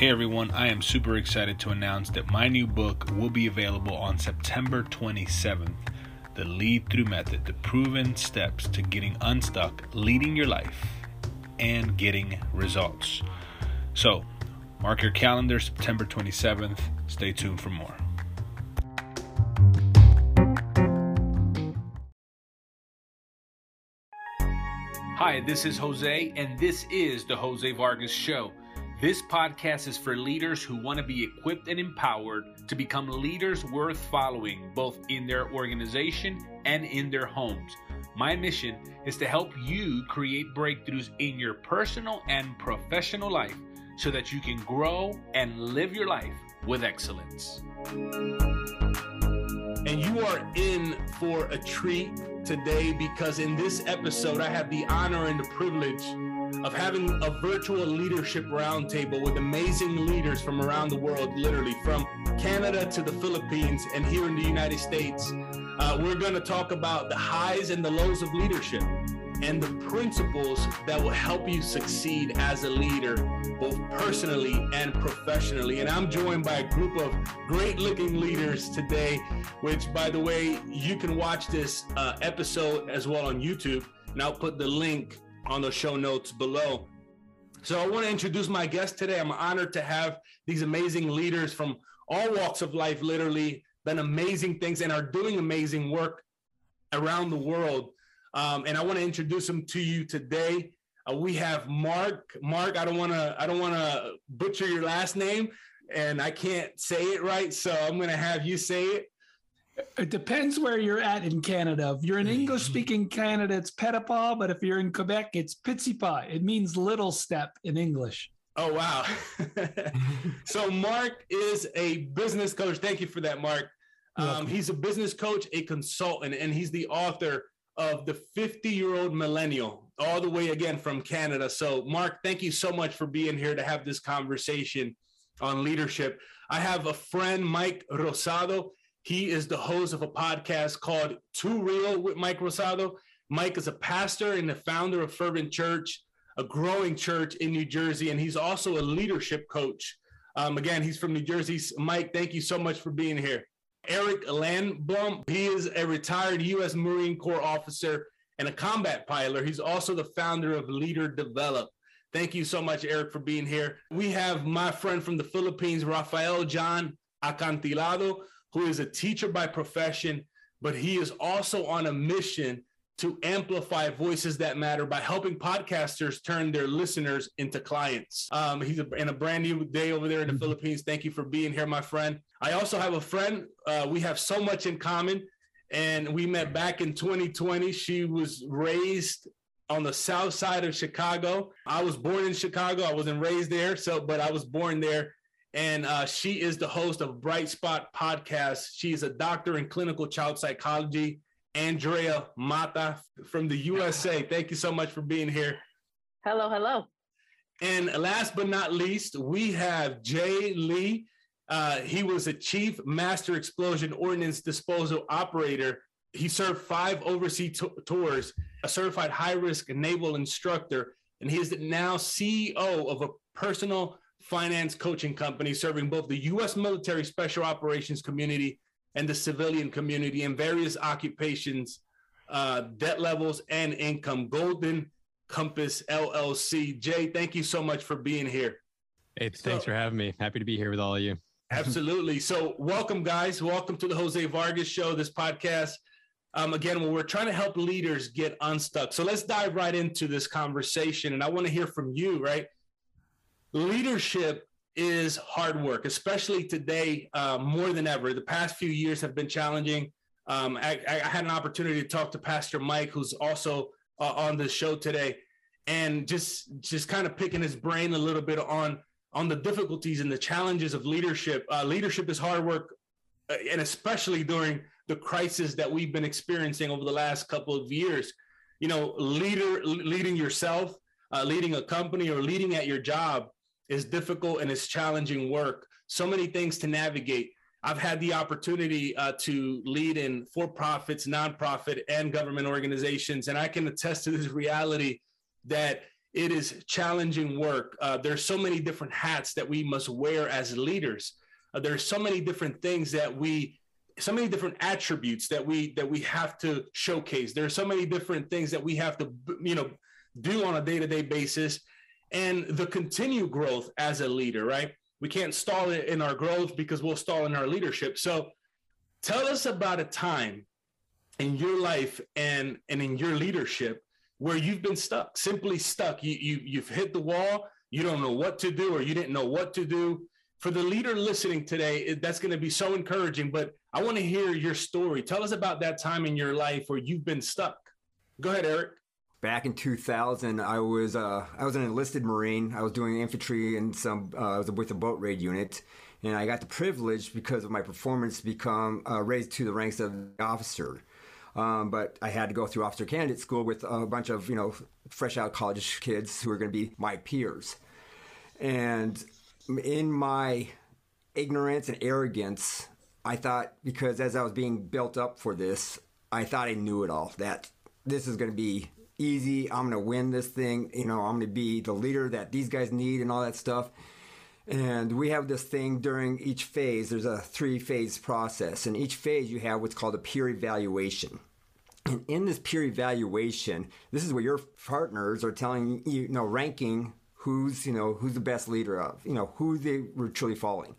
Hey everyone, I am super excited to announce that my new book will be available on September 27th. The Lead Through Method, the proven steps to getting unstuck, leading your life, and getting results. So, mark your calendar, September 27th. Stay tuned for more. Hi, this is Jose, and this is the Jose Vargas Show. This podcast is for leaders who want to be equipped and empowered to become leaders worth following, both in their organization and in their homes. My mission is to help you create breakthroughs in your personal and professional life so that you can grow and live your life with excellence. And you are in for a treat today because in this episode, I have the honor and the privilege of having a virtual leadership roundtable with amazing leaders from around the world, literally from Canada to the Philippines and here in the United States. Uh, we're going to talk about the highs and the lows of leadership and the principles that will help you succeed as a leader, both personally and professionally. And I'm joined by a group of great looking leaders today, which, by the way, you can watch this uh, episode as well on YouTube. And I'll put the link on the show notes below. So I want to introduce my guest today. I'm honored to have these amazing leaders from all walks of life, literally done amazing things and are doing amazing work around the world. Um, and I want to introduce them to you today. Uh, we have Mark. Mark, I don't want to. I don't want to butcher your last name, and I can't say it right, so I'm going to have you say it. It depends where you're at in Canada. If you're in English speaking Canada, it's Petitpas, but if you're in Quebec, it's Pitsipa. It means little step in English. Oh, wow. so, Mark is a business coach. Thank you for that, Mark. Um, he's a business coach, a consultant, and he's the author of The 50 Year Old Millennial, all the way again from Canada. So, Mark, thank you so much for being here to have this conversation on leadership. I have a friend, Mike Rosado. He is the host of a podcast called Too Real with Mike Rosado. Mike is a pastor and the founder of Fervent Church, a growing church in New Jersey, and he's also a leadership coach. Um, again, he's from New Jersey. Mike, thank you so much for being here. Eric Landblom, he is a retired U.S. Marine Corps officer and a combat pilot. He's also the founder of Leader Develop. Thank you so much, Eric, for being here. We have my friend from the Philippines, Rafael John Acantilado, who is a teacher by profession, but he is also on a mission to amplify voices that matter by helping podcasters turn their listeners into clients. Um, he's a, in a brand new day over there in the mm-hmm. Philippines. Thank you for being here, my friend. I also have a friend. Uh, we have so much in common, and we met back in 2020. She was raised on the south side of Chicago. I was born in Chicago. I wasn't raised there, so but I was born there and uh, she is the host of Bright Spot Podcast. She's a doctor in clinical child psychology. Andrea Mata from the USA. Thank you so much for being here. Hello, hello. And last but not least, we have Jay Ly. Uh, he was a chief master explosion ordnance disposal operator. He served five overseas t- tours, a certified high risk naval instructor, and he is now CEO of a personal finance coaching company serving both the U.S. military special operations community and the civilian community in various occupations, uh, debt levels, and income. Golden Compass LLC. Jay, thank you so much for being here. Hey, thanks so, for having me. Happy to be here with all of you. absolutely. So, welcome, guys. Welcome to the Jose Vargas Show, this podcast. Um, again, we're trying to help leaders get unstuck. So, let's dive right into this conversation. And I want to hear from you, right? Leadership is hard work, especially today uh, more than ever. The past few years have been challenging. Um, I, I, had an opportunity to talk to Pastor Mike, who's also uh, on the show today, and just just kind of picking his brain a little bit on on the difficulties and the challenges of leadership. Uh, leadership is hard work, uh, and especially during the crisis that we've been experiencing over the last couple of years. You know, leader leading yourself, uh, leading a company, or leading at your job is difficult and it's challenging work. So many things to navigate. I've had the opportunity uh, to lead in for profits, nonprofit, and government organizations. And I can attest to this reality that it is challenging work. Uh, there's so many different hats that we must wear as leaders. Uh, there's so many different things that we, so many different attributes that we that we have to showcase. There's so many different things that we have to, you know, do on a day-to-day basis, and the continued growth as a leader. Right? We can't stall it in our growth because we'll stall in our leadership. So, tell us about a time in your life and and in your leadership where you've been stuck, simply stuck. You, you, you've hit the wall, you don't know what to do, or you didn't know what to do. For the leader listening today, that's going to be so encouraging. But I want to hear your story. Tell us about that time in your life where you've been stuck. Go ahead, Eric. Back in 2000, I was uh, I was an enlisted Marine. I was doing infantry and some uh, I was with a boat raid unit, and I got the privilege because of my performance to become uh, raised to the ranks of officer. Um, but I had to go through officer candidate school with a bunch of, you know, fresh out college kids who are going to be my peers. And in my ignorance and arrogance, I thought, because as I was being built up for this, I thought I knew it all, that this is going to be easy. I'm going to win this thing. You know, I'm going to be the leader that these guys need and all that stuff. And we have this thing during each phase. There's a three phase process. And each phase, you have what's called a peer evaluation. And in this peer evaluation, this is where your partners are telling you, you know, ranking who's, you know, who's the best leader of, you know, who they were truly following.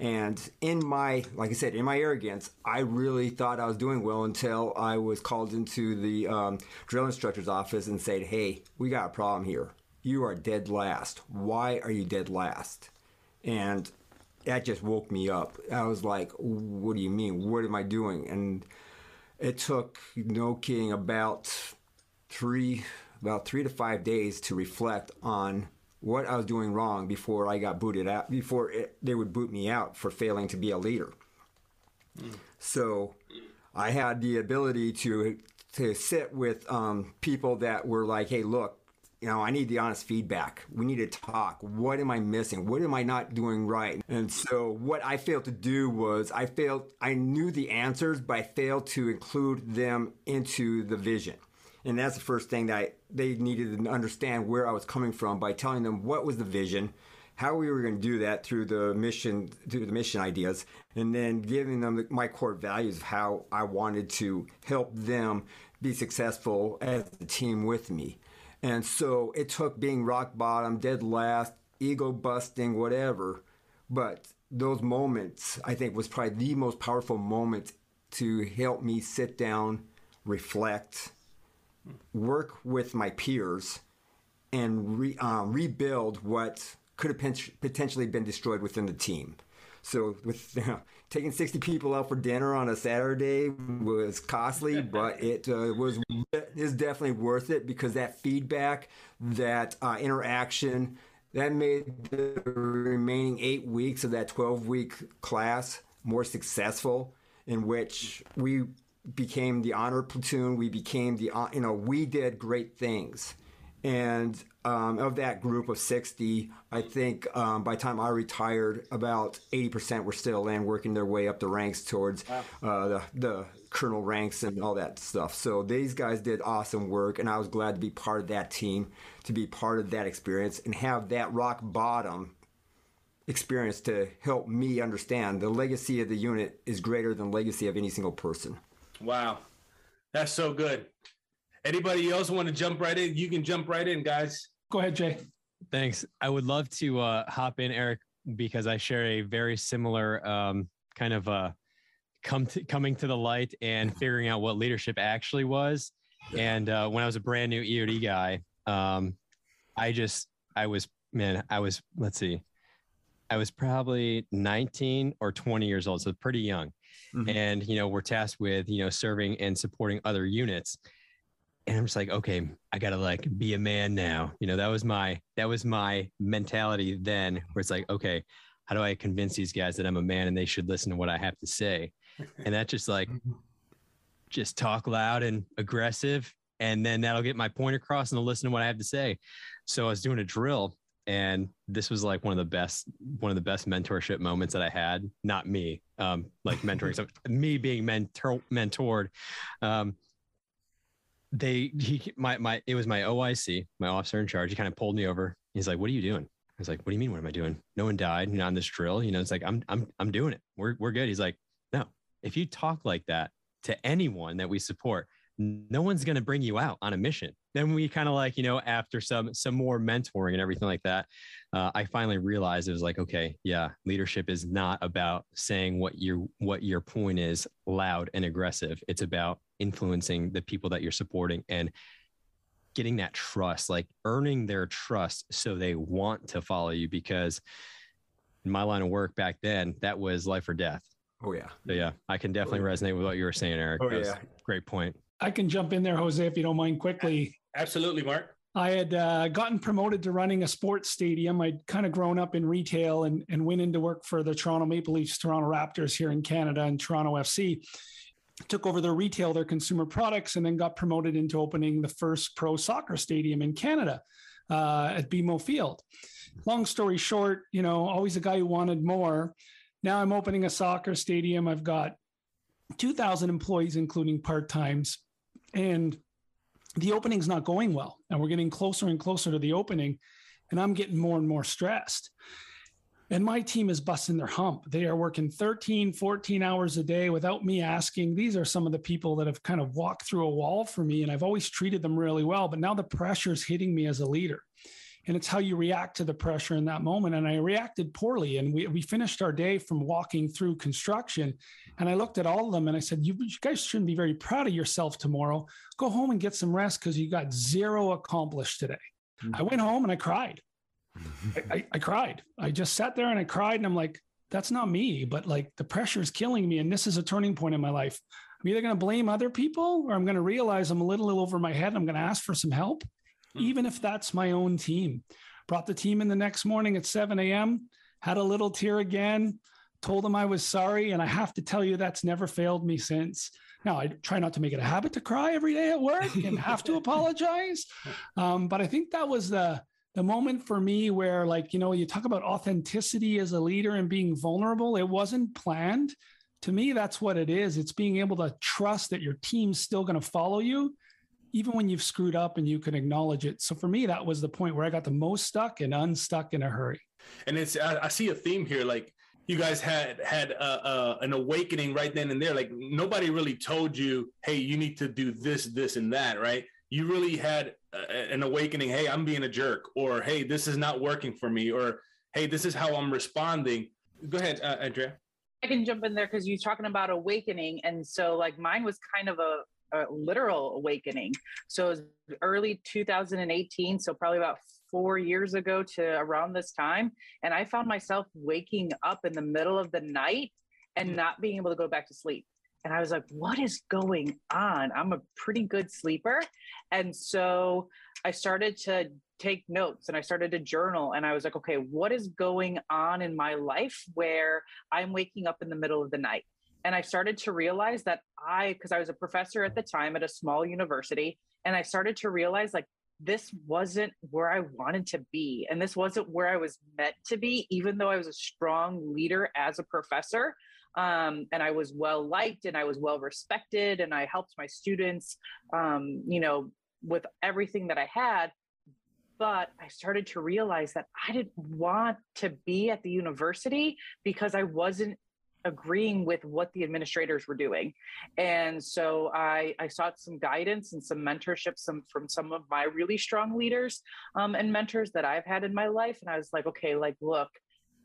And in my, like I said, in my arrogance, I really thought I was doing well until I was called into the um, drill instructor's office and said, hey, we got a problem here. You are dead last. Why are you dead last? And that just woke me up. I was like, what do you mean? What am I doing? And it took, no kidding, about three, about three to five days to reflect on what I was doing wrong before I got booted out, before it, they would boot me out for failing to be a leader. So I had the ability to to sit with um, people that were like, "Hey, look, you know, I need the honest feedback. We need to talk. What am I missing? What am I not doing right? And so what I failed to do was I failed, I knew the answers, but I failed to include them into the vision. And that's the first thing that I, they needed to understand where I was coming from by telling them what was the vision, how we were going to do that through the mission, through the mission ideas, and then giving them my core values of how I wanted to help them be successful as a team with me. And so it took being rock bottom, dead last, ego busting, whatever. But those moments, I think, was probably the most powerful moment to help me sit down, reflect, work with my peers, and re, um, rebuild what could have potentially been destroyed within the team. So with you know, taking 60 people out for dinner on a Saturday was costly, but it uh, was is definitely worth it because that feedback, that uh, interaction, that made the remaining eight weeks of that 12 week class more successful. In which we became the honor platoon, we became the you know we did great things, and um, of that group of 60, I think um, by the time I retired, about 80% were still in, working their way up the ranks towards uh, the, the colonel ranks and all that stuff. So these guys did awesome work, and I was glad to be part of that team, to be part of that experience, and have that rock bottom experience to help me understand the legacy of the unit is greater than legacy of any single person. Wow, that's so good. Anybody else want to jump right in? You can jump right in, guys. Go ahead, Jay. Thanks. I would love to uh, hop in, Eric, because I share a very similar um, kind of uh, come to, coming to the light and figuring out what leadership actually was. And uh, when I was a brand new EOD guy, um, I just I was man, I was let's see, I was probably 19 or 20 years old, so pretty young. Mm-hmm. And you know, we're tasked with you know serving and supporting other units and I'm just like, okay, I gotta like be a man now. You know, that was my that was my mentality then, where it's like, okay, how do I convince these guys that I'm a man and they should listen to what I have to say? And that just like just talk loud and aggressive, and then that'll get my point across and they'll listen to what I have to say. So I was doing a drill, and this was like one of the best one of the best mentorship moments that I had. Not me, um, like mentoring, so me being mentor mentored. Um, they he my my it was my OIC, my officer in charge. He kind of pulled me over. He's like, "What are you doing?" I was like, "What do you mean? What am I doing? No one died, you know, on this drill. You know, it's like I'm I'm I'm doing it. We're we're good." He's like, "No, if you talk like that to anyone that we support, no one's going to bring you out on a mission." Then we kind of like, you know, after some some more mentoring and everything like that, uh, I finally realized it was like, okay, yeah, leadership is not about saying what your what your point is loud and aggressive. It's about influencing the people that you're supporting and getting that trust, like earning their trust so they want to follow you. Because in my line of work back then, that was life or death. Oh yeah. So yeah, I can definitely oh, yeah. resonate with what you were saying, Eric. Oh yeah. Great point. I can jump in there, Jose, if you don't mind quickly. Absolutely, Mark. I had uh, gotten promoted to running a sports stadium. I'd kind of grown up in retail and, and went into work for the Toronto Maple Leafs, Toronto Raptors here in Canada, and Toronto FC took over their retail, their consumer products, and then got promoted into opening the first pro soccer stadium in Canada uh, at BMO Field. Long story short, you know, always a guy who wanted more. Now I'm opening a soccer stadium. I've got 2,000 employees, including part times, and the opening's not going well. And we're getting closer and closer to the opening, and I'm getting more and more stressed. And my team is busting their hump. They are working 13, 14 hours a day without me asking. These are some of the people that have kind of walked through a wall for me, and I've always treated them really well. But now the pressure is hitting me as a leader. And it's how you react to the pressure in that moment. And I reacted poorly. And we, we finished our day from walking through construction. And I looked at all of them and I said, You, you guys shouldn't be very proud of yourself tomorrow. Go home and get some rest because you got zero accomplished today. Mm-hmm. I went home and I cried. I, I, I cried. I just sat there and I cried, and I'm like, that's not me, but like the pressure is killing me, and this is a turning point in my life. I'm either going to blame other people, or I'm going to realize I'm a little over my head. And I'm going to ask for some help, hmm. even if that's my own team. Brought the team in the next morning at 7 a.m. Had a little tear again. Told them I was sorry, and I have to tell you that's never failed me since. Now I try not to make it a habit to cry every day at work and have to apologize, um, but I think that was the the moment for me where like you know you talk about authenticity as a leader and being vulnerable it wasn't planned to me that's what it is it's being able to trust that your team's still going to follow you even when you've screwed up and you can acknowledge it. So for me that was the point where i got the most stuck and unstuck in a hurry. And it's i, I see a theme here like you guys had had a, a, an awakening right then and there. Like nobody really told you hey you need to do this this and that right? You really had uh, an awakening hey i'm being a jerk or hey this is not working for me or hey this is how i'm responding. Go ahead uh, andrea. I can jump in there because you're talking about awakening. And so like mine was kind of a, a literal awakening so it was early 2018 so probably about four years ago to around this time and i found myself waking up in the middle of the night and mm. not being able to go back to sleep and I was like, what is going on? I'm a pretty good sleeper. And so I started to take notes and I started to journal. And I was like, okay, what is going on in my life where I'm waking up in the middle of the night? And I started to realize that I, because I was a professor at the time at a small university, and I started to realize like this wasn't where I wanted to be. And this wasn't where I was meant to be, even though I was a strong leader as a professor um, and I was well liked and I was well respected and I helped my students, um, you know, with everything that I had. But I started to realize that I didn't want to be at the university because I wasn't agreeing with what the administrators were doing. And so I, I sought some guidance and some mentorship some, from some of my really strong leaders um, and mentors that I've had in my life. And I was like, okay, like, look,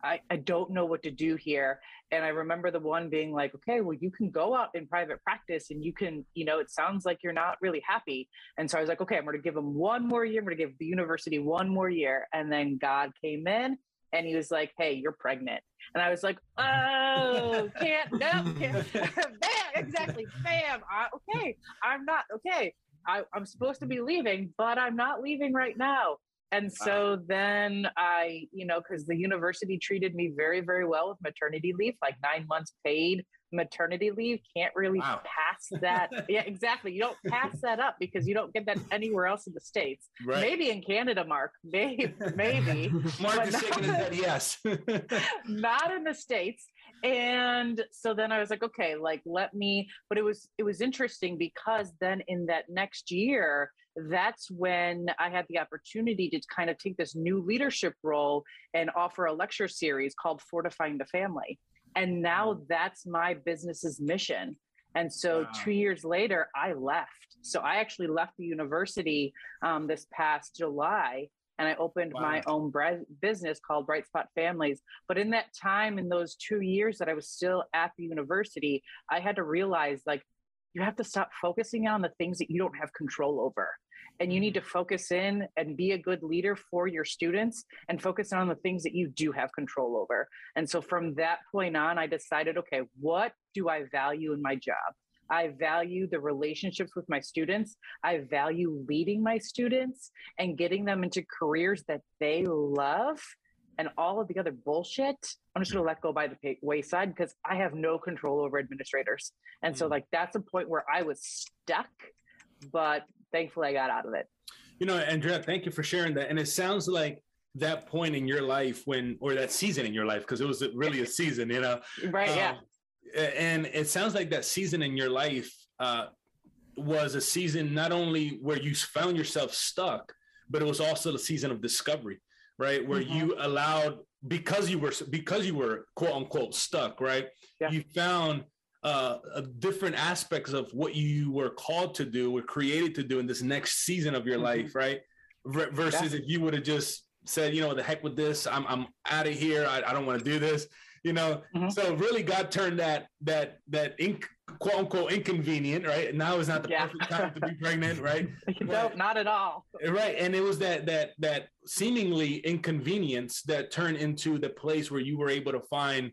I, I don't know what to do here. And I remember the one being like, okay, well, you can go out in private practice and you can, you know, it sounds like you're not really happy. And so I was like, okay, I'm going to give him one more year. I'm going to give the university one more year. And then God came in and he was like, hey, you're pregnant. And I was like, oh, can't, no, can't. bam, exactly, bam. I, okay, I'm not, okay. I, I'm supposed to be leaving, but I'm not leaving right now. And so wow. then I, you know, because the university treated me very, very well with maternity leave, like nine months paid maternity leave. Can't really wow. pass that. yeah, exactly. You don't pass that up because you don't get that anywhere else in the States. Right. Maybe in Canada, Mark. Maybe, maybe. Mark is shaking his head, yes. not in the States. and so then I was like, okay, like let me, but it was it was interesting because then in that next year, that's when I had the opportunity to kind of take this new leadership role and offer a lecture series called Fortifying the Family. And now that's my business's mission. And so wow. two years later, I left. So I actually left the university um, this past July and I opened wow. my own bre- business called Bright Spot Families. But in that time, in those two years that I was still at the university, I had to realize like, you have to stop focusing on the things that you don't have control over. And you need to focus in and be a good leader for your students and focus on the things that you do have control over. And so from that point on, I decided okay, what do I value in my job? I value the relationships with my students. I value leading my students and getting them into careers that they love. And all of the other bullshit, I'm just going to let go by the wayside because I have no control over administrators. And so, mm. like, that's a point where I was stuck, but thankfully I got out of it. You know, Andrea, thank you for sharing that. And it sounds like that point in your life when, or that season in your life, because it was really a season, you know? right. Um, yeah and it sounds like that season in your life uh, was a season not only where you found yourself stuck, but it was also a season of discovery, right? Where mm-hmm. you allowed because you were because you were quote unquote stuck, right? Yeah. You found uh, different aspects of what you were called to do, were created to do in this next season of your mm-hmm. life, right? V- versus yeah. if you would have just said, you know, the heck with this, I'm I'm out of here. I, I don't want to do this you know. Mm-hmm. So really, God turned that that that inc- quote unquote inconvenient, right? Now is not the yeah. perfect time to be pregnant, right? no, not at all. Right, and it was that that that seemingly inconvenience that turned into the place where you were able to find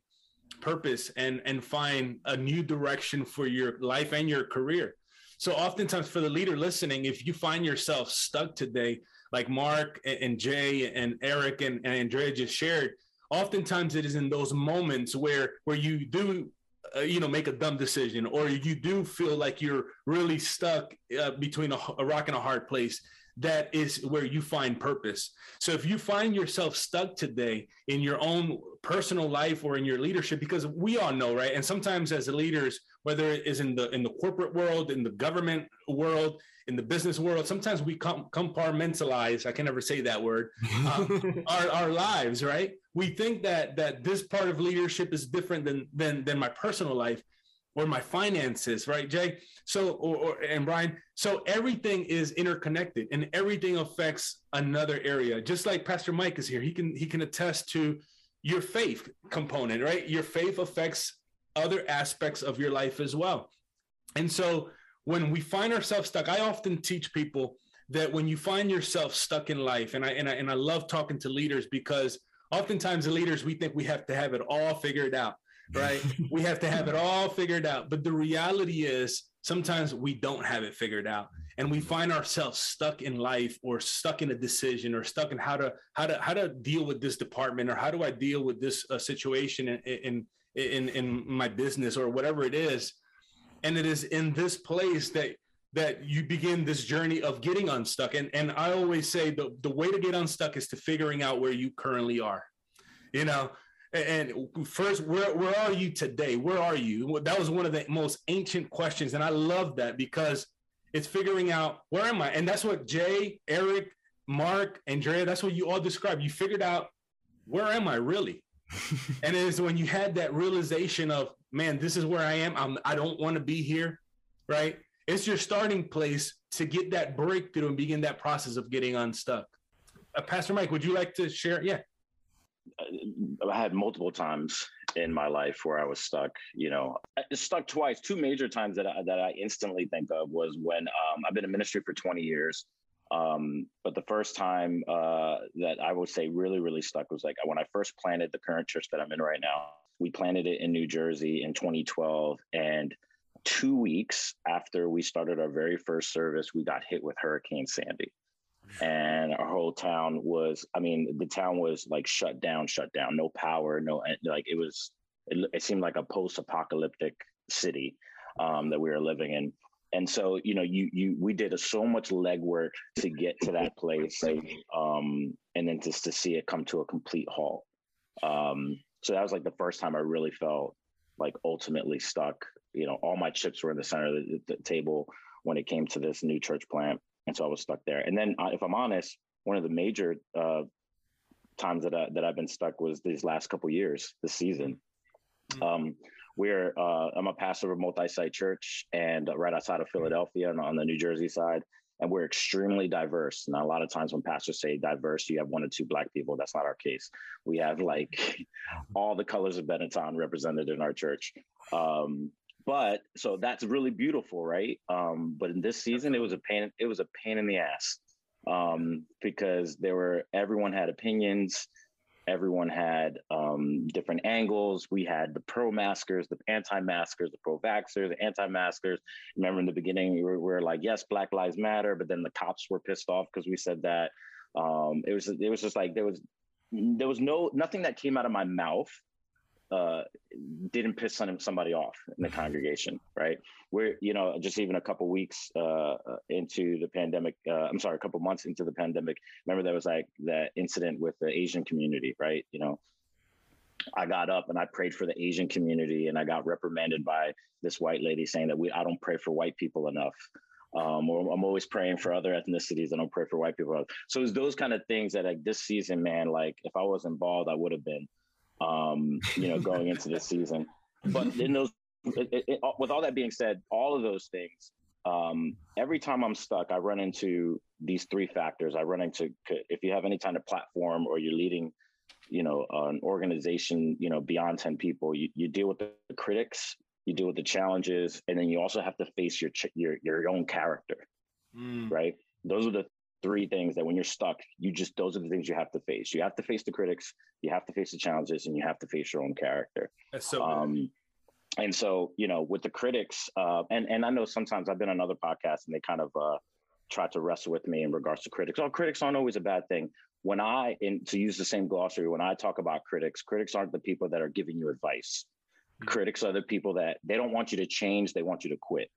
purpose and and find a new direction for your life and your career. So oftentimes for the leader listening, if you find yourself stuck today, like Mark and, Jay and Eric and, and Andrea just shared, oftentimes it is in those moments where where you do uh, you know make a dumb decision or you do feel like you're really stuck uh, between a, a rock and a hard place that is where you find purpose. So if you find yourself stuck today in your own personal life or in your leadership, because we all know, right? And sometimes as leaders, whether it is in the in the corporate world, in the government world, in the business world, sometimes we com- compartmentalize. I can never say that word. Um, our our lives, right? We think that that this part of leadership is different than than than my personal life or my finances, right, Jay? So, or, or, and Brian. So everything is interconnected, and everything affects another area. Just like Pastor Mike is here, he can he can attest to your faith component, right? Your faith affects other aspects of your life as well. And so when we find ourselves stuck, I often teach people that when you find yourself stuck in life, and I and I and I love talking to leaders because oftentimes the leaders we think we have to have it all figured out, right? we have to have it all figured out. But the reality is sometimes we don't have it figured out and we find ourselves stuck in life or stuck in a decision or stuck in how to how to how to deal with this department or how do I deal with this uh, situation in, in in in my business or whatever it is and it is in this place that that you begin this journey of getting unstuck and and i always say the, the way to get unstuck is to figuring out where you currently are you know and first where, where are you today where are you that was one of the most ancient questions and i love that because it's figuring out where am i and that's what jay eric mark andrea that's what you all described you figured out where am i really and it is when you had that realization of man, this is where I am. I'm, I don't want to be here, right? It's your starting place to get that breakthrough and begin that process of getting unstuck. Uh, Pastor Mike, would you like to share? Yeah. I had multiple times in my life where I was stuck. You know, stuck twice. Two major times that I, that I instantly think of was when um, I've been in ministry for 20 years. Um, but the first time uh, that I would say really, really stuck was like when I first planted the current church that I'm in right now. We planted it in New Jersey in 2012. And two weeks after we started our very first service, we got hit with Hurricane Sandy. And our whole town was, I mean, the town was like shut down, shut down, no power, no, like it was, it, it seemed like a post apocalyptic city um, that we were living in. And so, you know, you you we did a, so much legwork to get to that place, um, and then just to see it come to a complete halt. Um, so that was like the first time I really felt like ultimately stuck. You know, all my chips were in the center of the, the table when it came to this new church plant, and so I was stuck there. And then, uh, if I'm honest, one of the major uh, times that I, that I've been stuck was these last couple years, this season. Mm-hmm. Um, we're uh, I'm a pastor of a multi-site church, and right outside of Philadelphia, and on the New Jersey side, and we're extremely diverse. Now, a lot of times when pastors say diverse, you have one or two black people. That's not our case. We have like all the colors of Benetton represented in our church. Um, but so that's really beautiful, right? Um, but in this season, it was a pain. It was a pain in the ass um, because there were everyone had opinions everyone had um, different angles. We had the pro maskers, the anti maskers, the pro vaxxers, the anti maskers. Remember in the beginning, we were, we were, like, yes, Black Lives Matter, but then the cops were pissed off because we said that. Um, it was it was just like there was there was no nothing that came out of my mouth uh, didn't piss somebody off in the congregation, right? We're, you know, just even a couple weeks uh, uh, into the pandemic, uh, I'm sorry, a couple months into the pandemic, remember there was like that incident with the Asian community, right? You know, I got up and I prayed for the Asian community and I got reprimanded by this white lady saying that we, I don't pray for white people enough. Um, or I'm always praying for other ethnicities. I don't pray for white people. So it's those kind of things that like this season, man, like if I was involved, I would have been um, you know, going into the season. But in those, it, it, with all that being said, all of those things, um, every time I'm stuck, I run into these three factors. I run into if you have any kind of platform or you're leading, you know, an organization, you know, beyond ten people, you, you deal with the critics, you deal with the challenges, and then you also have to face your your your own character, mm. right? Those are the three things that when you're stuck, you just those are the things you have to face. You have to face the critics, you have to face the challenges, and you have to face your own character. That's so. Um, and so, you know, with the critics, uh, and and I know sometimes I've been on other podcasts and they kind of uh, try to wrestle with me in regards to critics. Oh, critics aren't always a bad thing. When I, and to use the same glossary, when I talk about critics, critics aren't the people that are giving you advice. Mm-hmm. Critics are the people that they don't want you to change; they want you to quit.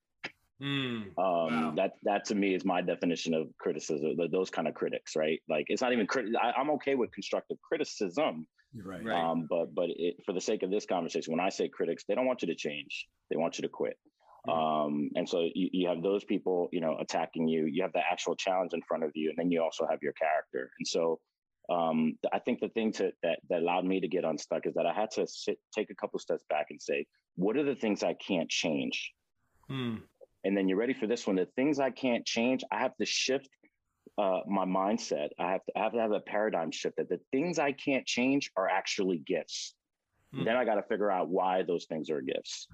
Mm, um, wow. That that to me is my definition of criticism. Those kind of critics, right? Like it's not even crit. I, am okay with constructive criticism, right? Um, but but it, for the sake of this conversation, when I say critics, they don't want you to change. They want you to quit. Mm. Um, and so you, you have those people, you know, attacking you. You have the actual challenge in front of you, and then you also have your character. And so um, I think the thing to, that that allowed me to get unstuck is that I had to sit, take a couple steps back and say, what are the things I can't change? Hmm and then you're ready for this one. The things I can't change, I have to shift uh, my mindset. I have to I have to have a paradigm shift that the things I can't change are actually gifts. Hmm. Then I got to figure out why those things are gifts.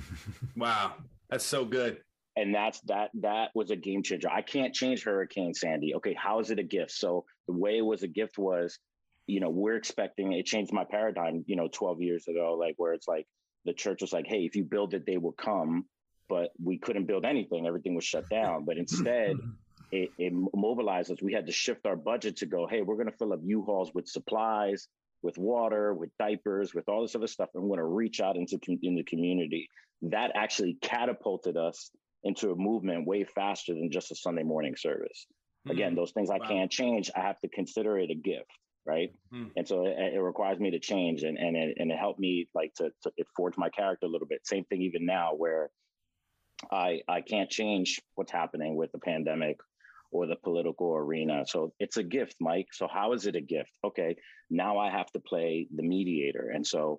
wow, that's so good. And that's that that was a game changer. I can't change Hurricane Sandy. Okay, how is it a gift? So the way it was a gift was, you know, we're expecting it changed my paradigm, you know, 12 years ago, like where it's like the church was like, hey, if you build it, they will come but we couldn't build anything. Everything was shut down. But instead, it, it mobilized us. We had to shift our budget to go, hey, we're going to fill up U-Hauls with supplies, with water, with diapers, with all this other stuff. And we're going to reach out into in the community. That actually catapulted us into a movement way faster than just a Sunday morning service. Mm-hmm. Again, those things I wow. can't change. I have to consider it a gift right mm. and so it, it, requires me to change and and it, and it helped me like to, to it forged my character a little bit same thing even now where I I can't change what's happening with the pandemic or the political arena. So it's a gift, Mike. So how is it a gift? Okay, now I have to play the mediator. And so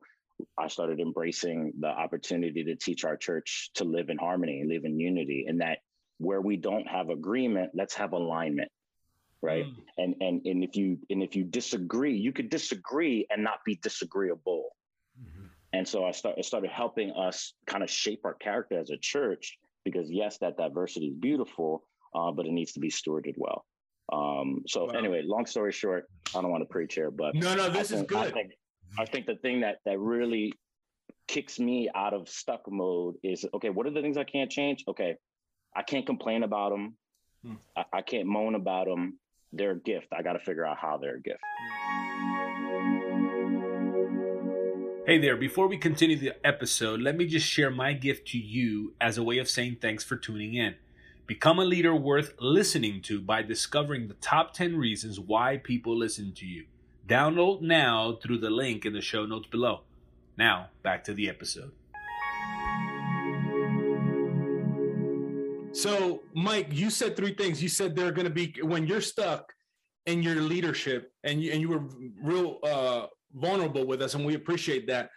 I started embracing the opportunity to teach our church to live in harmony, live in unity, and that where we don't have agreement, let's have alignment. Right. Mm. And and and if you and if you disagree, you could disagree and not be disagreeable. And so I, start, started helping us kind of shape our character as a church because, yes, that diversity is beautiful, uh, but it needs to be stewarded well. Um, so, wow. anyway, long story short, I don't want to preach here, but no, no, this think, is good. I think, I think the thing that that really kicks me out of stuck mode is okay. What are the things I can't change? Okay, I can't complain about them. Hmm. I, I can't moan about them. They're a gift. I got to figure out how they're a gift. Hey there, before we continue the episode, let me just share my gift to you as a way of saying thanks for tuning in. Become a leader worth listening to by discovering the top 10 reasons why people listen to you. Download now through the link in the show notes below. Now, back to the episode. So, Mike, you said three things. You said they're going to be when you're stuck in your leadership, and you, and you were real uh, vulnerable with us, and we appreciate that.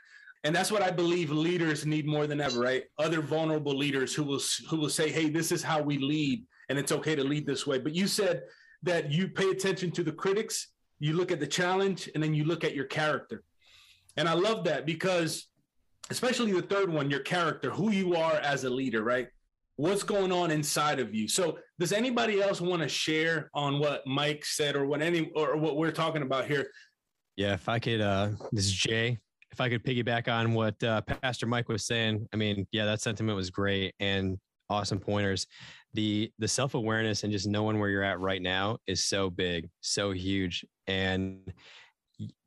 And that's what I believe leaders need more than ever, right? Other vulnerable leaders who will who will say, "Hey, this is how we lead, and it's okay to lead this way." But you said that you pay attention to the critics, you look at the challenge, and then you look at your character. And I love that because, especially the third one, your character, who you are as a leader, right? What's going on inside of you? So, does anybody else want to share on what Mike said, or what any, or what we're talking about here? Yeah, if I could, uh, this is Jay. If I could piggyback on what uh, Pastor Mike was saying, I mean, yeah, that sentiment was great and awesome pointers. The the self awareness and just knowing where you're at right now is so big, so huge, and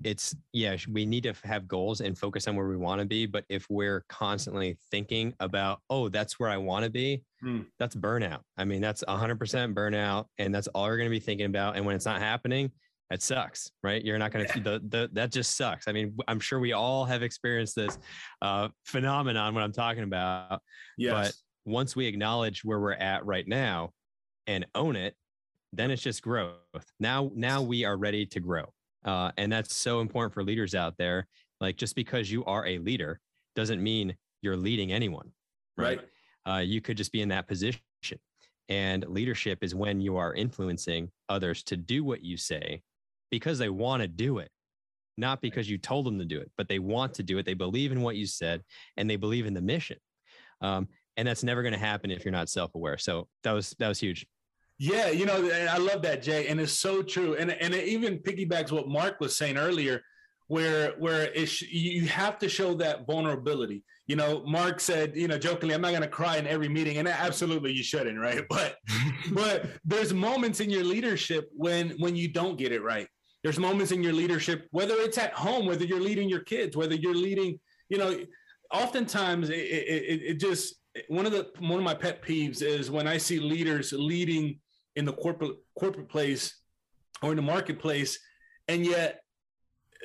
it's yeah we need to have goals and focus on where we want to be but if we're constantly thinking about oh that's where i want to be hmm. that's burnout i mean that's 100% burnout and that's all you're going to be thinking about and when it's not happening it sucks right you're not going to the, the that just sucks i mean i'm sure we all have experienced this uh phenomenon what i'm talking about yes. but once we acknowledge where we're at right now and own it then it's just growth now now we are ready to grow uh, and that's so important for leaders out there. Like just because you are a leader doesn't mean you're leading anyone. Right. right. Uh, you could just be in that position. And leadership is when you are influencing others to do what you say because they want to do it, not because you told them to do it, but they want to do it. They believe in what you said and they believe in the mission. Um, and that's never going to happen if you're not self-aware. So that was that was huge. Yeah, you know, I love that, Jay, and it's so true. And and it even piggybacks what Mark was saying earlier, where where it you have to show that vulnerability. You know, Mark said, you know, jokingly, I'm not going to cry in every meeting, and absolutely you shouldn't, right? But but there's moments in your leadership when when you don't get it right. There's moments in your leadership, whether it's at home, whether you're leading your kids, whether you're leading, you know, oftentimes it, it, it just one of the one of my pet peeves is when I see leaders leading in the corporate corporate place or in the marketplace, and yet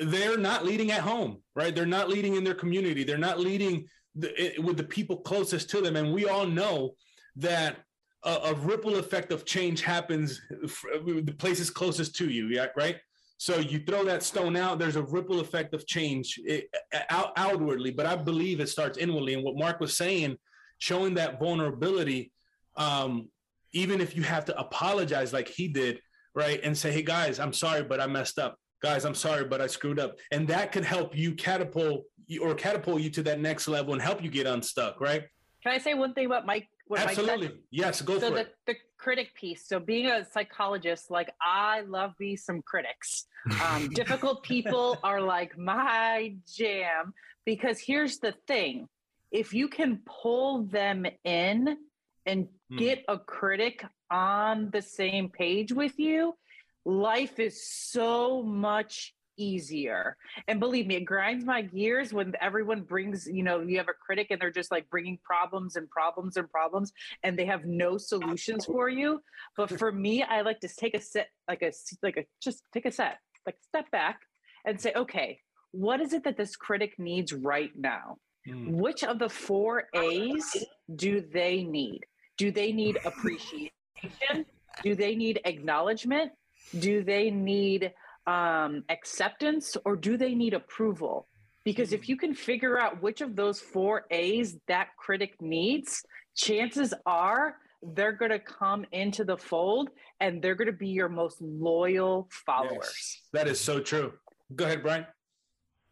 they're not leading at home, right? They're not leading in their community. They're not leading the, with the people closest to them, and we all know that a, a ripple effect of change happens the places closest to you, yeah, right? So you throw that stone out, there's a ripple effect of change it, out, outwardly, but I believe it starts inwardly. And what Mark was saying, showing that vulnerability, um, even if you have to apologize like he did, right? And say, hey, guys, I'm sorry, but I messed up. Guys, I'm sorry, but I screwed up. And that could help you catapult or catapult you to that next level and help you get unstuck, right? Can I say one thing about Mike? Absolutely. Mike yes, go so for the, it. The critic piece. So being a psychologist, like I love me some critics. Um, difficult people are like my jam because here's the thing. If you can pull them in and hmm. get a critic on the same page with you, life is so much easier. And believe me, it grinds my gears when everyone brings, you know, you have a critic and they're just like bringing problems and problems and problems and they have no solutions for you. But for me, I like to take a set, like a, like a, just take a set, like step back and say, okay, what is it that this critic needs right now? Mm. Which of the four A's do they need? Do they need appreciation? do they need acknowledgement? Do they need um, acceptance or do they need approval? Because if you can figure out which of those four A's that critic needs, chances are they're going to come into the fold and they're going to be your most loyal followers. Yes, that is so true. Go ahead, Brian.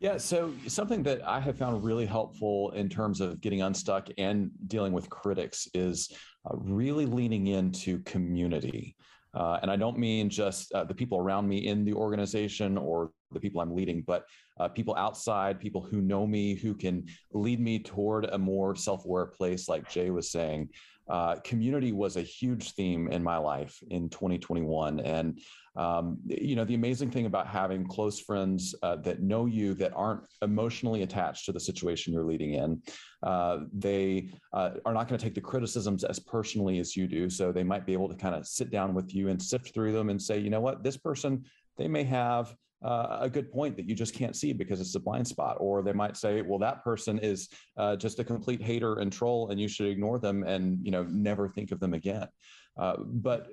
Yeah, so something that I have found really helpful in terms of getting unstuck and dealing with critics is uh, really leaning into community. Uh, and I don't mean just uh, the people around me in the organization or the people I'm leading, but uh, people outside, people who know me, who can lead me toward a more self aware place, like Jay was saying. Uh, community was a huge theme in my life in 2021. And um, you know, the amazing thing about having close friends uh, that know you that aren't emotionally attached to the situation you're leading in, uh, they uh, are not going to take the criticisms as personally as you do. So they might be able to kind of sit down with you and sift through them and say, you know what, this person they may have uh, a good point that you just can't see because it's a blind spot. Or they might say, well, that person is uh, just a complete hater and troll, and you should ignore them and you know never think of them again. Uh, but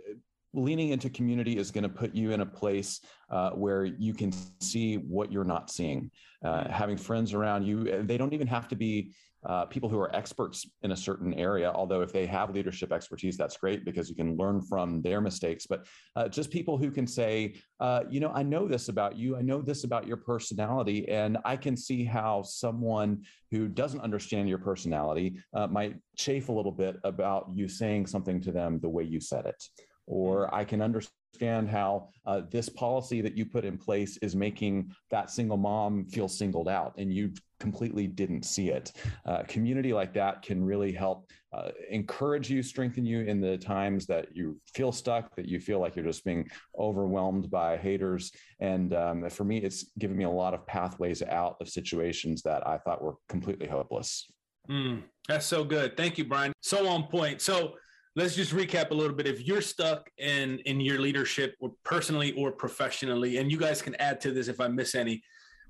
leaning into community is going to put you in a place uh, where you can see what you're not seeing. Uh, having friends around you, they don't even have to be uh, people who are experts in a certain area. Although, if they have leadership expertise, that's great because you can learn from their mistakes. But uh, just people who can say, uh, you know, I know this about you, I know this about your personality, and I can see how someone who doesn't understand your personality uh, might chafe a little bit about you saying something to them the way you said it or I can understand how uh, this policy that you put in place is making that single mom feel singled out and you completely didn't see it. Uh, community like that can really help uh, encourage you, strengthen you in the times that you feel stuck, that you feel like you're just being overwhelmed by haters. And um, for me, it's given me a lot of pathways out of situations that I thought were completely hopeless. Mm, that's so good. Thank you, Brian. So on point. So let's just recap a little bit. If you're stuck in in your leadership, or personally or professionally, and you guys can add to this if I miss any,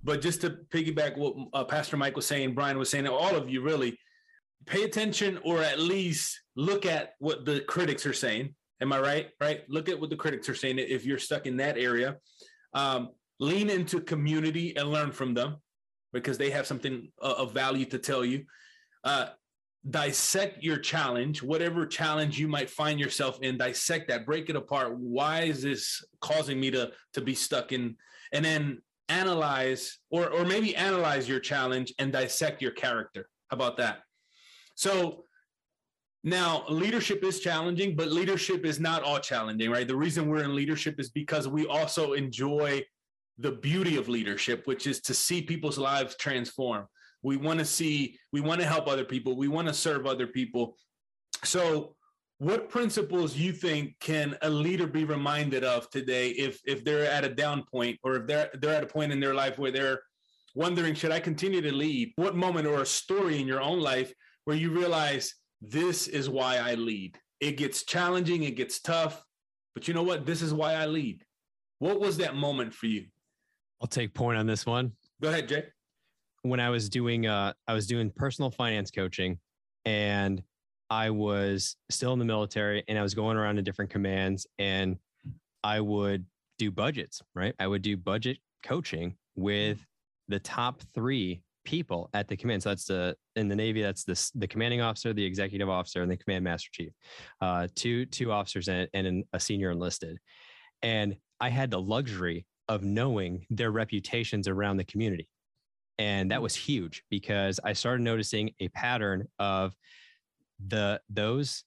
but just to piggyback what uh, Pastor Mike was saying, Brian was saying, all of you really pay attention or at least look at what the critics are saying. Am I right? Right. Look at what the critics are saying. If you're stuck in that area, um, lean into community and learn from them because they have something uh, of value to tell you. Uh, dissect your challenge, whatever challenge you might find yourself in, dissect that, break it apart. Why is this causing me to to be stuck in? And then analyze, or or maybe analyze your challenge and dissect your character. How about that? So now leadership is challenging, but leadership is not all challenging, right? The reason we're in leadership is because we also enjoy the beauty of leadership, which is to see people's lives transform we want to see we want to help other people. We want to serve other people. So what principles you think can a leader be reminded of today if if they're at a down point or if they're they're at a point in their life where they're wondering should i continue to lead? What moment or a story in your own life where you realize this is why i lead. It gets challenging it gets tough but you know what? This is why i lead. What was that moment for you? I'll take point on this one. Go ahead jay when I was doing uh I was doing personal finance coaching and I was still in the military and I was going around to different commands and I would do budgets, right? I would do budget coaching with the top 3 people at the command. So that's the in the Navy, that's the the commanding officer, the executive officer, and the command master chief. Uh, two two officers and, and a senior enlisted. And I had the luxury of knowing their reputations around the community. And that mm. was huge because I started noticing a pattern of the those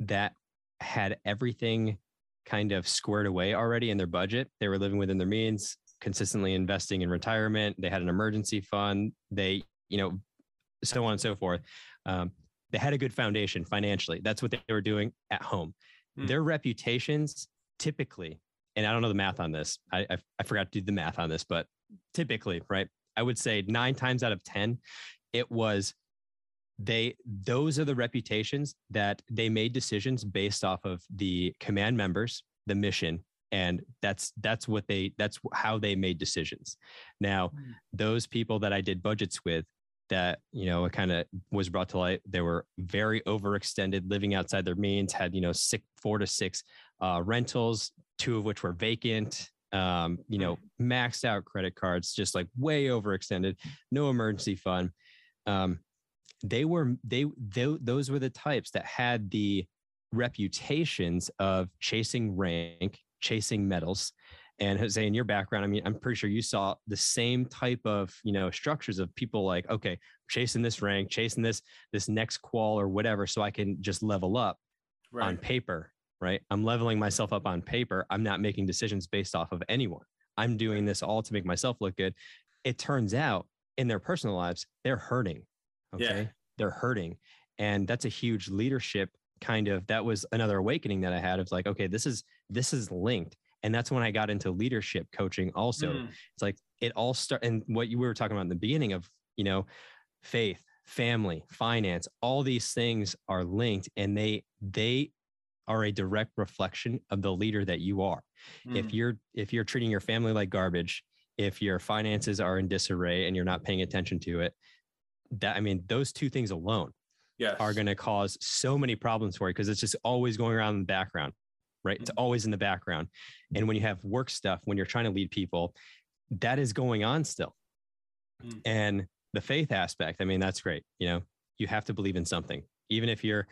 that had everything kind of squared away already in their budget. They were living within their means, consistently investing in retirement. They had an emergency fund. They, you know, so on and so forth. Um, they had a good foundation financially. That's what they were doing at home. Hmm. Their reputations typically, and I don't know the math on this. I, I, I forgot to do the math on this, but typically, right? I would say nine times out of 10, it was they those are the reputations that they made decisions based off of the command members the mission and that's that's what they that's how they made decisions now mm. those people that i did budgets with that you know it kind of was brought to light they were very overextended living outside their means had you know six four to six uh, rentals two of which were vacant um, you know, maxed out credit cards, just like way overextended, no emergency fund. Um, they were they, they those were the types that had the reputations of chasing rank, chasing medals. And Jose, in your background, I mean, I'm pretty sure you saw the same type of, you know, structures of people like, okay, chasing this rank, chasing this this next qual or whatever, so I can just level up right. on paper right? I'm leveling myself up on paper. I'm not making decisions based off of anyone. I'm doing this all to make myself look good. It turns out in their personal lives, they're hurting. Okay. Yeah. They're hurting. And that's a huge leadership kind of that was another awakening that I had of like, okay, this is this is linked. And that's when I got into leadership coaching also. Mm. It's like it all start and what you were talking about in the beginning of, you know, faith, family, finance, all these things are linked and they they are a direct reflection of the leader that you are. Mm. If you're if you're treating your family like garbage, if your finances are in disarray and you're not paying attention to it, that I mean, those two things alone yes. are going to cause so many problems for you because it's just always going around in the background, right? Mm. It's always in the background. And when you have work stuff, when you're trying to lead people, that is going on still. Mm. And the faith aspect, I mean, that's great. You know, you have to believe in something. Even if you're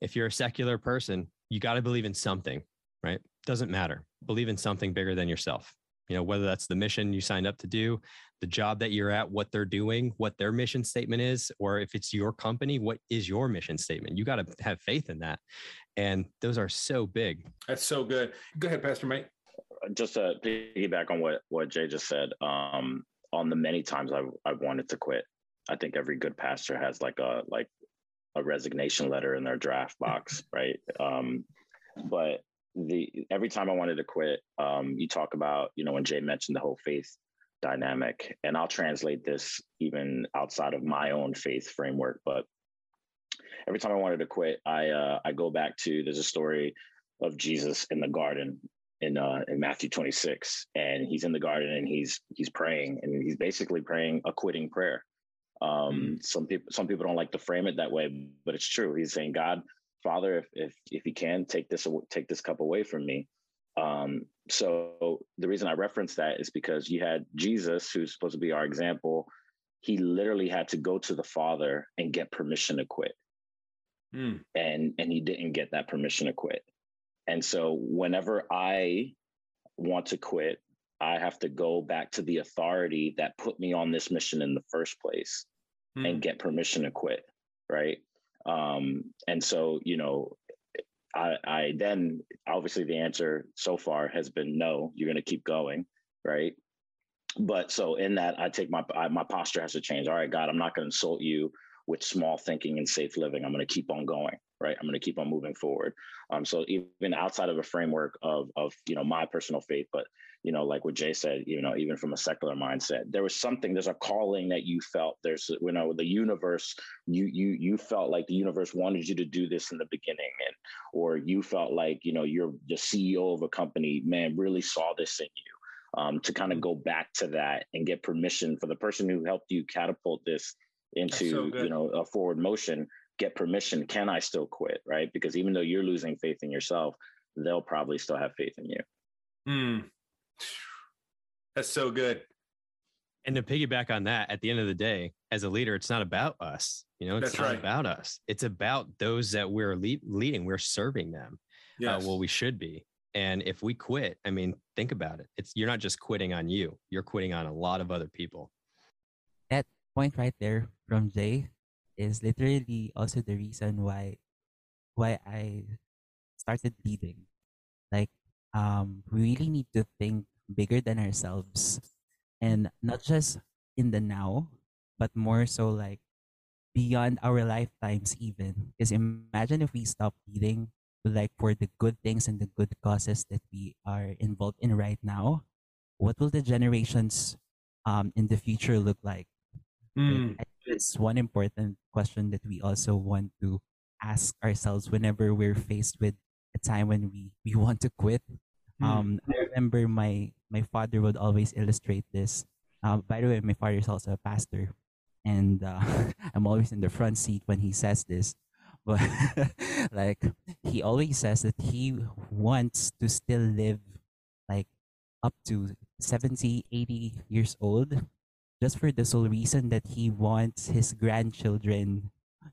if you're a secular person, you got to believe in something, right? Doesn't matter. Believe in something bigger than yourself. You know, whether that's the mission you signed up to do, the job that you're at, what they're doing, what their mission statement is, or if it's your company, what is your mission statement? You got to have faith in that. And those are so big. That's so good. Go ahead, Pastor Mike. Just to piggyback on what, what Jay just said, um, on the many times I've, I've wanted to quit, I think every good pastor has like a like a resignation letter in their draft box, right? Um, but the every time I wanted to quit, um, you talk about you know when Jay mentioned the whole faith dynamic, and I'll translate this even outside of my own faith framework. But every time I wanted to quit, I uh, I go back to there's a story of Jesus in the garden in uh, in Matthew 26, and he's in the garden and he's he's praying, and he's basically praying a quitting prayer. Um, mm-hmm. some people some people don't like to frame it that way, but it's true. He's saying, God, Father, if if if you can take this take this cup away from me. Um, so the reason I reference that is because you had Jesus, who's supposed to be our example. He literally had to go to the Father and get permission to quit, mm. and and he didn't get that permission to quit. And so whenever I want to quit, I have to go back to the authority that put me on this mission in the first place mm. and get permission to quit. Right. Um, and so, you know, I, I then obviously the answer so far has been no, you're going to keep going. Right. But so in that, I take my I, my posture has to change. All right, God, I'm not going to insult you with small thinking and safe living. I'm going to keep on going right? I'm going to keep on moving forward. Um, so even outside of a framework of of you know my personal faith, but you know, like what Jay said, you know, even from a secular mindset, there was something. There's a calling that you felt. There's you know the universe. You you you felt like the universe wanted you to do this in the beginning, and or you felt like you know you're the CEO of a company. Man, really saw this in you. Um, to kind of go back to that and get permission for the person who helped you catapult this into so you know a forward motion get permission can i still quit right because even though you're losing faith in yourself they'll probably still have faith in you mm. that's so good and to piggyback on that at the end of the day as a leader it's not about us you know it's that's not right. about us it's about those that we're lead, leading we're serving them Yeah. uh, well we should be and if we quit i mean think about it it's you're not just quitting on you you're quitting on a lot of other people that point right there from jay is literally also the reason why why I started leading. Like um we really need to think bigger than ourselves and not just in the now, but more so like beyond our lifetimes even. Because imagine if we stop leading like for the good things and the good causes that we are involved in right now, what will the generations um in the future look like? Mm. It's one important question that we also want to ask ourselves whenever we're faced with a time when we, we want to quit. Mm. Um, I remember my my father would always illustrate this. Uh, by the way, my father is also a pastor, and uh, I'm always in the front seat when he says this. But like he always says that he wants to still live like up to 70, 80 years old just for the sole reason that he wants his grandchildren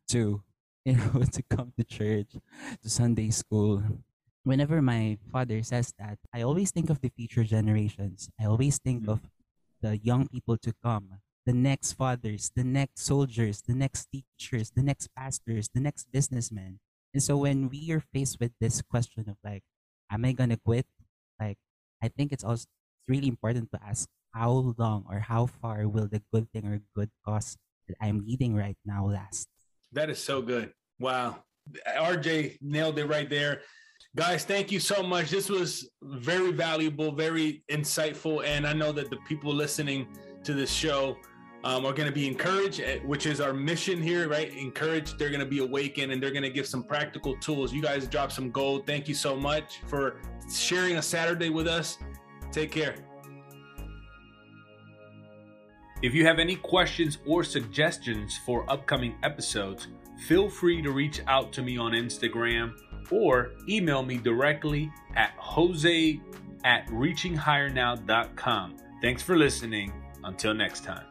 to you know to come to church to sunday school whenever my father says that i always think of the future generations i always think mm-hmm. of the young people to come the next fathers the next soldiers the next teachers the next pastors the next businessmen and so when we are faced with this question of like am i gonna quit like i think it's also it's really important to ask how long or how far will the good thing or good cause that I'm leading right now last? That is so good. Wow. RJ nailed it right there. Guys, thank you so much. This was very valuable, very insightful. And I know that the people listening to this show um, are going to be encouraged, eh, which is our mission here, right? Encouraged. They're going to be awakened and they're going to give some practical tools. You guys dropped some gold. Thank you so much for sharing a Saturday with us. Take care. If you have any questions or suggestions for upcoming episodes, feel free to reach out to me on Instagram or email me directly at jose at reachinghighernow.com. Thanks for listening. Until next time.